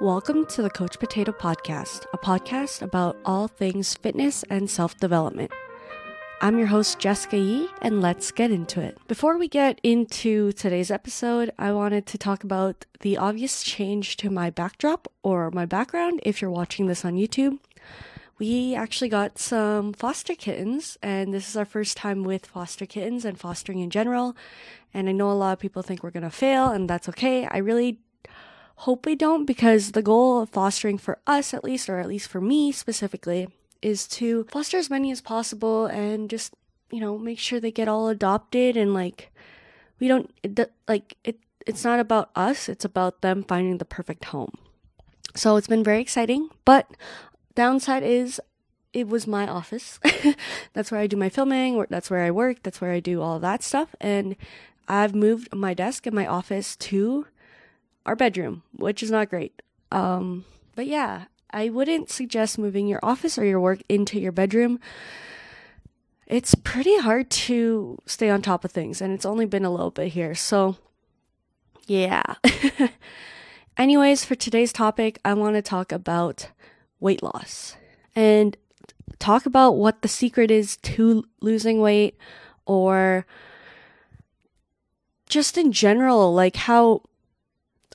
Welcome to the Coach Potato Podcast, a podcast about all things fitness and self development. I'm your host, Jessica Yee, and let's get into it. Before we get into today's episode, I wanted to talk about the obvious change to my backdrop or my background if you're watching this on YouTube. We actually got some foster kittens, and this is our first time with foster kittens and fostering in general. And I know a lot of people think we're gonna fail, and that's okay. I really hope we don't because the goal of fostering for us, at least, or at least for me specifically, is to foster as many as possible and just, you know, make sure they get all adopted and like, we don't, it, like, it, it's not about us, it's about them finding the perfect home. So it's been very exciting, but downside is it was my office. that's where I do my filming, that's where I work, that's where I do all that stuff. And I've moved my desk and my office to our bedroom, which is not great. Um, but yeah, I wouldn't suggest moving your office or your work into your bedroom. It's pretty hard to stay on top of things, and it's only been a little bit here. So, yeah. Anyways, for today's topic, I want to talk about weight loss and talk about what the secret is to losing weight or just in general, like how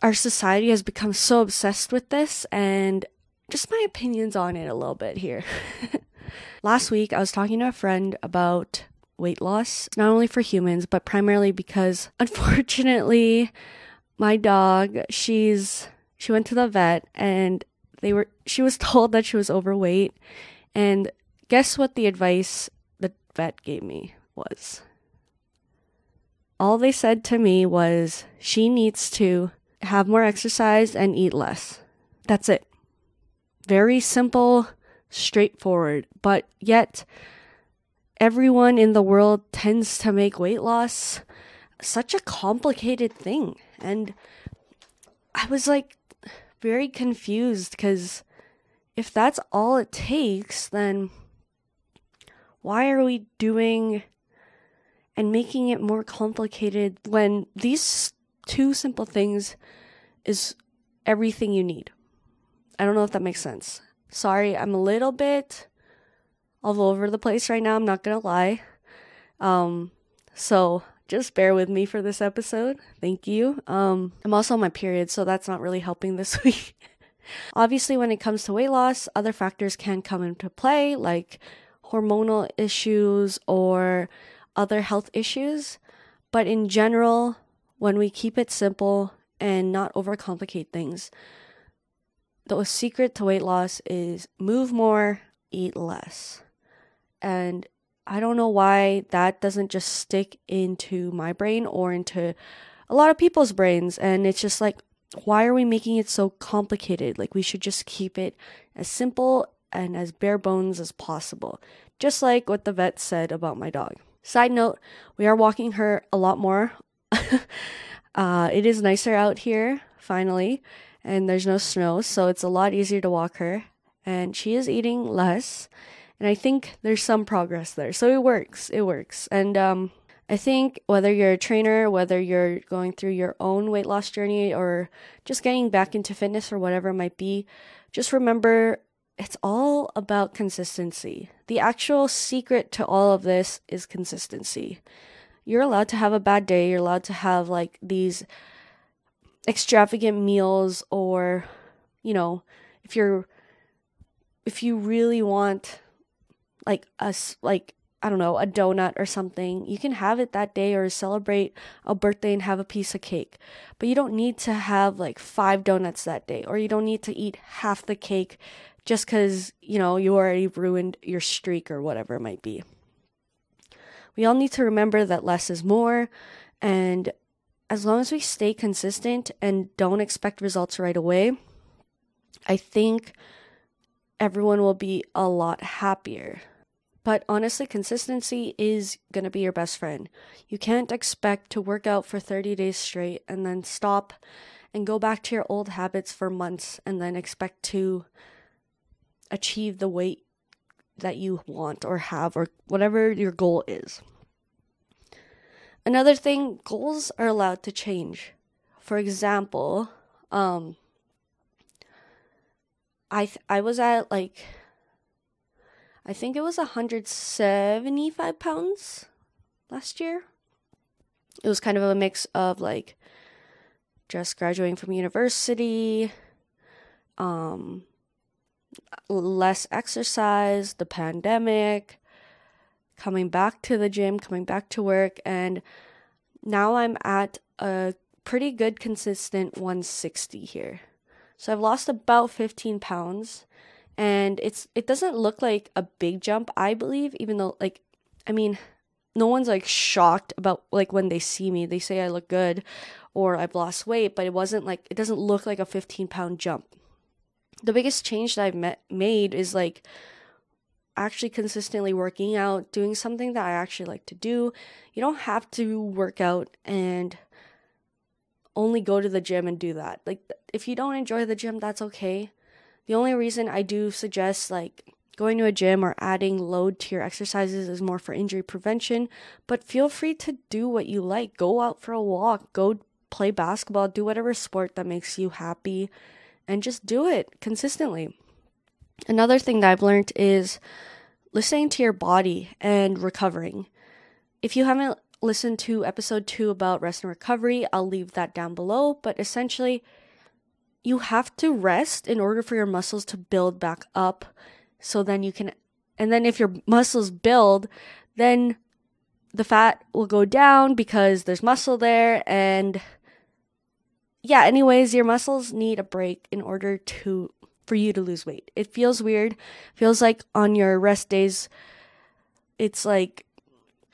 our society has become so obsessed with this and just my opinions on it a little bit here. Last week, I was talking to a friend about weight loss, not only for humans, but primarily because unfortunately, my dog, she's she went to the vet and they were she was told that she was overweight and guess what the advice the vet gave me was all they said to me was she needs to have more exercise and eat less. That's it. Very simple, straightforward, but yet everyone in the world tends to make weight loss such a complicated thing. And I was like very confused because if that's all it takes, then why are we doing and making it more complicated when these two simple things is everything you need? I don't know if that makes sense. Sorry, I'm a little bit all over the place right now. I'm not gonna lie. Um, so just bear with me for this episode. Thank you. Um, I'm also on my period, so that's not really helping this week. Obviously, when it comes to weight loss, other factors can come into play, like hormonal issues or other health issues. But in general, when we keep it simple and not overcomplicate things, the secret to weight loss is move more, eat less. And I don't know why that doesn't just stick into my brain or into a lot of people's brains. And it's just like, why are we making it so complicated? Like, we should just keep it as simple and as bare bones as possible. Just like what the vet said about my dog. Side note, we are walking her a lot more. uh, it is nicer out here, finally and there's no snow, so it's a lot easier to walk her. And she is eating less, and I think there's some progress there. So it works. It works. And um, I think whether you're a trainer, whether you're going through your own weight loss journey, or just getting back into fitness or whatever it might be, just remember it's all about consistency. The actual secret to all of this is consistency. You're allowed to have a bad day, you're allowed to have like these extravagant meals or you know if you're if you really want like us like I don't know, a donut or something, you can have it that day or celebrate a birthday and have a piece of cake. But you don't need to have like five donuts that day or you don't need to eat half the cake just cuz, you know, you already ruined your streak or whatever it might be. We all need to remember that less is more and as long as we stay consistent and don't expect results right away, I think everyone will be a lot happier. But honestly, consistency is going to be your best friend. You can't expect to work out for 30 days straight and then stop and go back to your old habits for months and then expect to achieve the weight that you want or have or whatever your goal is. Another thing, goals are allowed to change. For example, um, I th- I was at like I think it was 175 pounds last year. It was kind of a mix of like just graduating from university, um, less exercise, the pandemic, coming back to the gym, coming back to work, and now I'm at a pretty good consistent 160 here. So I've lost about 15 pounds and it's it doesn't look like a big jump, I believe, even though like I mean, no one's like shocked about like when they see me. They say I look good or I've lost weight, but it wasn't like it doesn't look like a 15 pound jump. The biggest change that I've met, made is like actually consistently working out, doing something that I actually like to do. You don't have to work out and only go to the gym and do that. Like if you don't enjoy the gym, that's okay. The only reason I do suggest like going to a gym or adding load to your exercises is more for injury prevention, but feel free to do what you like. Go out for a walk, go play basketball, do whatever sport that makes you happy and just do it consistently. Another thing that I've learned is listening to your body and recovering. If you haven't listened to episode 2 about rest and recovery, I'll leave that down below, but essentially you have to rest in order for your muscles to build back up so then you can and then if your muscles build then the fat will go down because there's muscle there and yeah anyways your muscles need a break in order to for you to lose weight. It feels weird. Feels like on your rest days it's like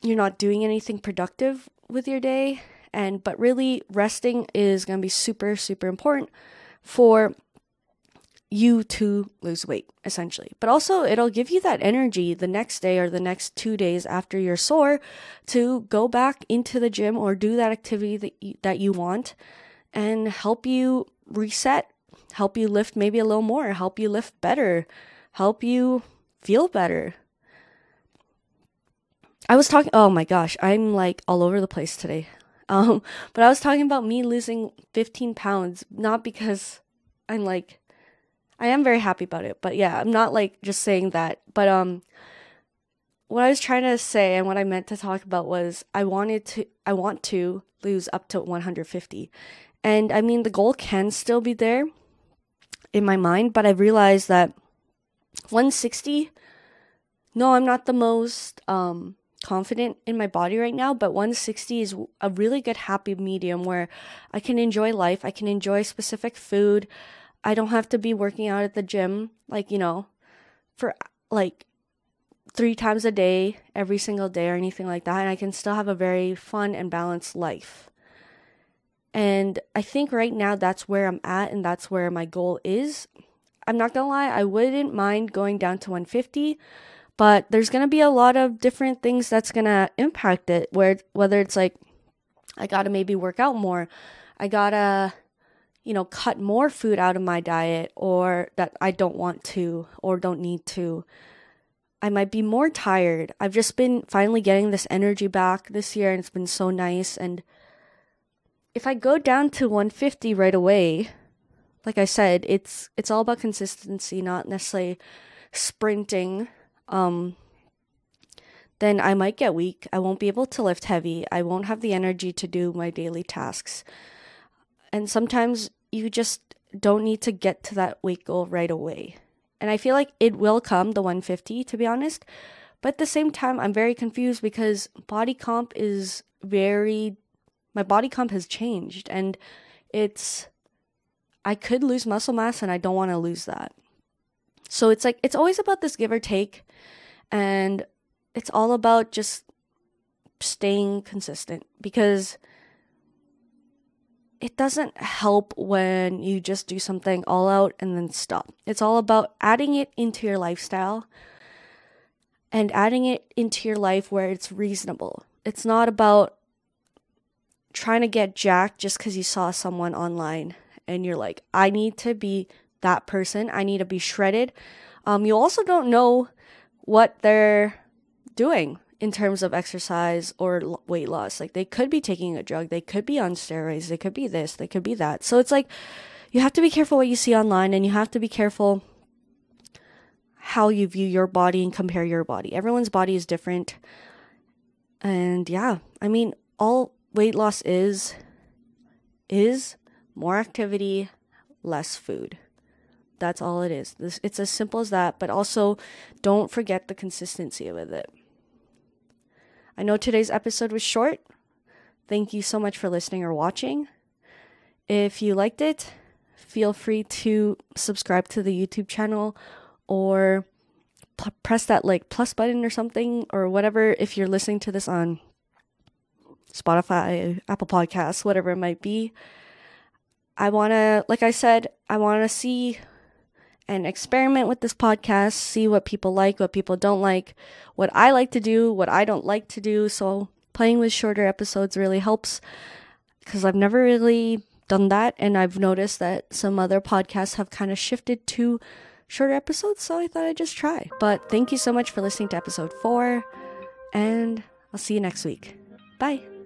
you're not doing anything productive with your day. And but really resting is going to be super super important for you to lose weight, essentially. But also, it'll give you that energy the next day or the next two days after you're sore to go back into the gym or do that activity that you, that you want and help you reset, help you lift maybe a little more, help you lift better, help you feel better. I was talking, oh my gosh, I'm like all over the place today. Um, but I was talking about me losing 15 pounds, not because I'm like, I am very happy about it, but yeah, I'm not like just saying that. But, um, what I was trying to say and what I meant to talk about was I wanted to, I want to lose up to 150. And I mean, the goal can still be there in my mind, but I realized that 160, no, I'm not the most, um, confident in my body right now, but 160 is a really good happy medium where I can enjoy life, I can enjoy specific food. I don't have to be working out at the gym like, you know, for like 3 times a day, every single day or anything like that, and I can still have a very fun and balanced life. And I think right now that's where I'm at and that's where my goal is. I'm not to lie, I wouldn't mind going down to 150 but there's to be a lot of different things that's to impact it where whether it's like i gotta maybe work out more i gotta you know cut more food out of my diet or that i don't want to or don't need to i might be more tired i've just been finally getting this energy back this year and it's been so nice and if i go down to 150 right away like i said it's it's all about consistency not necessarily sprinting um, then I might get weak. I won't be able to lift heavy. I won't have the energy to do my daily tasks. And sometimes you just don't need to get to that weight goal right away. And I feel like it will come, the 150, to be honest. But at the same time, I'm very confused because body comp is very, my body comp has changed. And it's, I could lose muscle mass and I don't want to lose that. So it's like, it's always about this give or take. And it's all about just staying consistent because it doesn't help when you just do something all out and then stop. It's all about adding it into your lifestyle and adding it into your life where it's reasonable. It's not about trying to get jacked just because you saw someone online and you're like, I need to be that person. I need to be shredded. Um, you also don't know what they're doing in terms of exercise or weight loss. Like they could be taking a drug, they could be on steroids, they could be this, they could be that. So it's like you have to be careful what you see online and you have to be careful how you view your body and compare your body. Everyone's body is different. And yeah, I mean, all weight loss is is more activity, less food. That's all it is. This, it's as simple as that, but also don't forget the consistency with it. I know today's episode was short. Thank you so much for listening or watching. If you liked it, feel free to subscribe to the YouTube channel or p- press that like plus button or something or whatever if you're listening to this on Spotify, Apple Podcasts, whatever it might be. I want to, like I said, I want to see and experiment with this podcast, see what people like, what people don't like, what I like to do, what I don't like to do. So, playing with shorter episodes really helps because I've never really done that. And I've noticed that some other podcasts have kind of shifted to shorter episodes. So, I thought I'd just try. But thank you so much for listening to episode four, and I'll see you next week. Bye.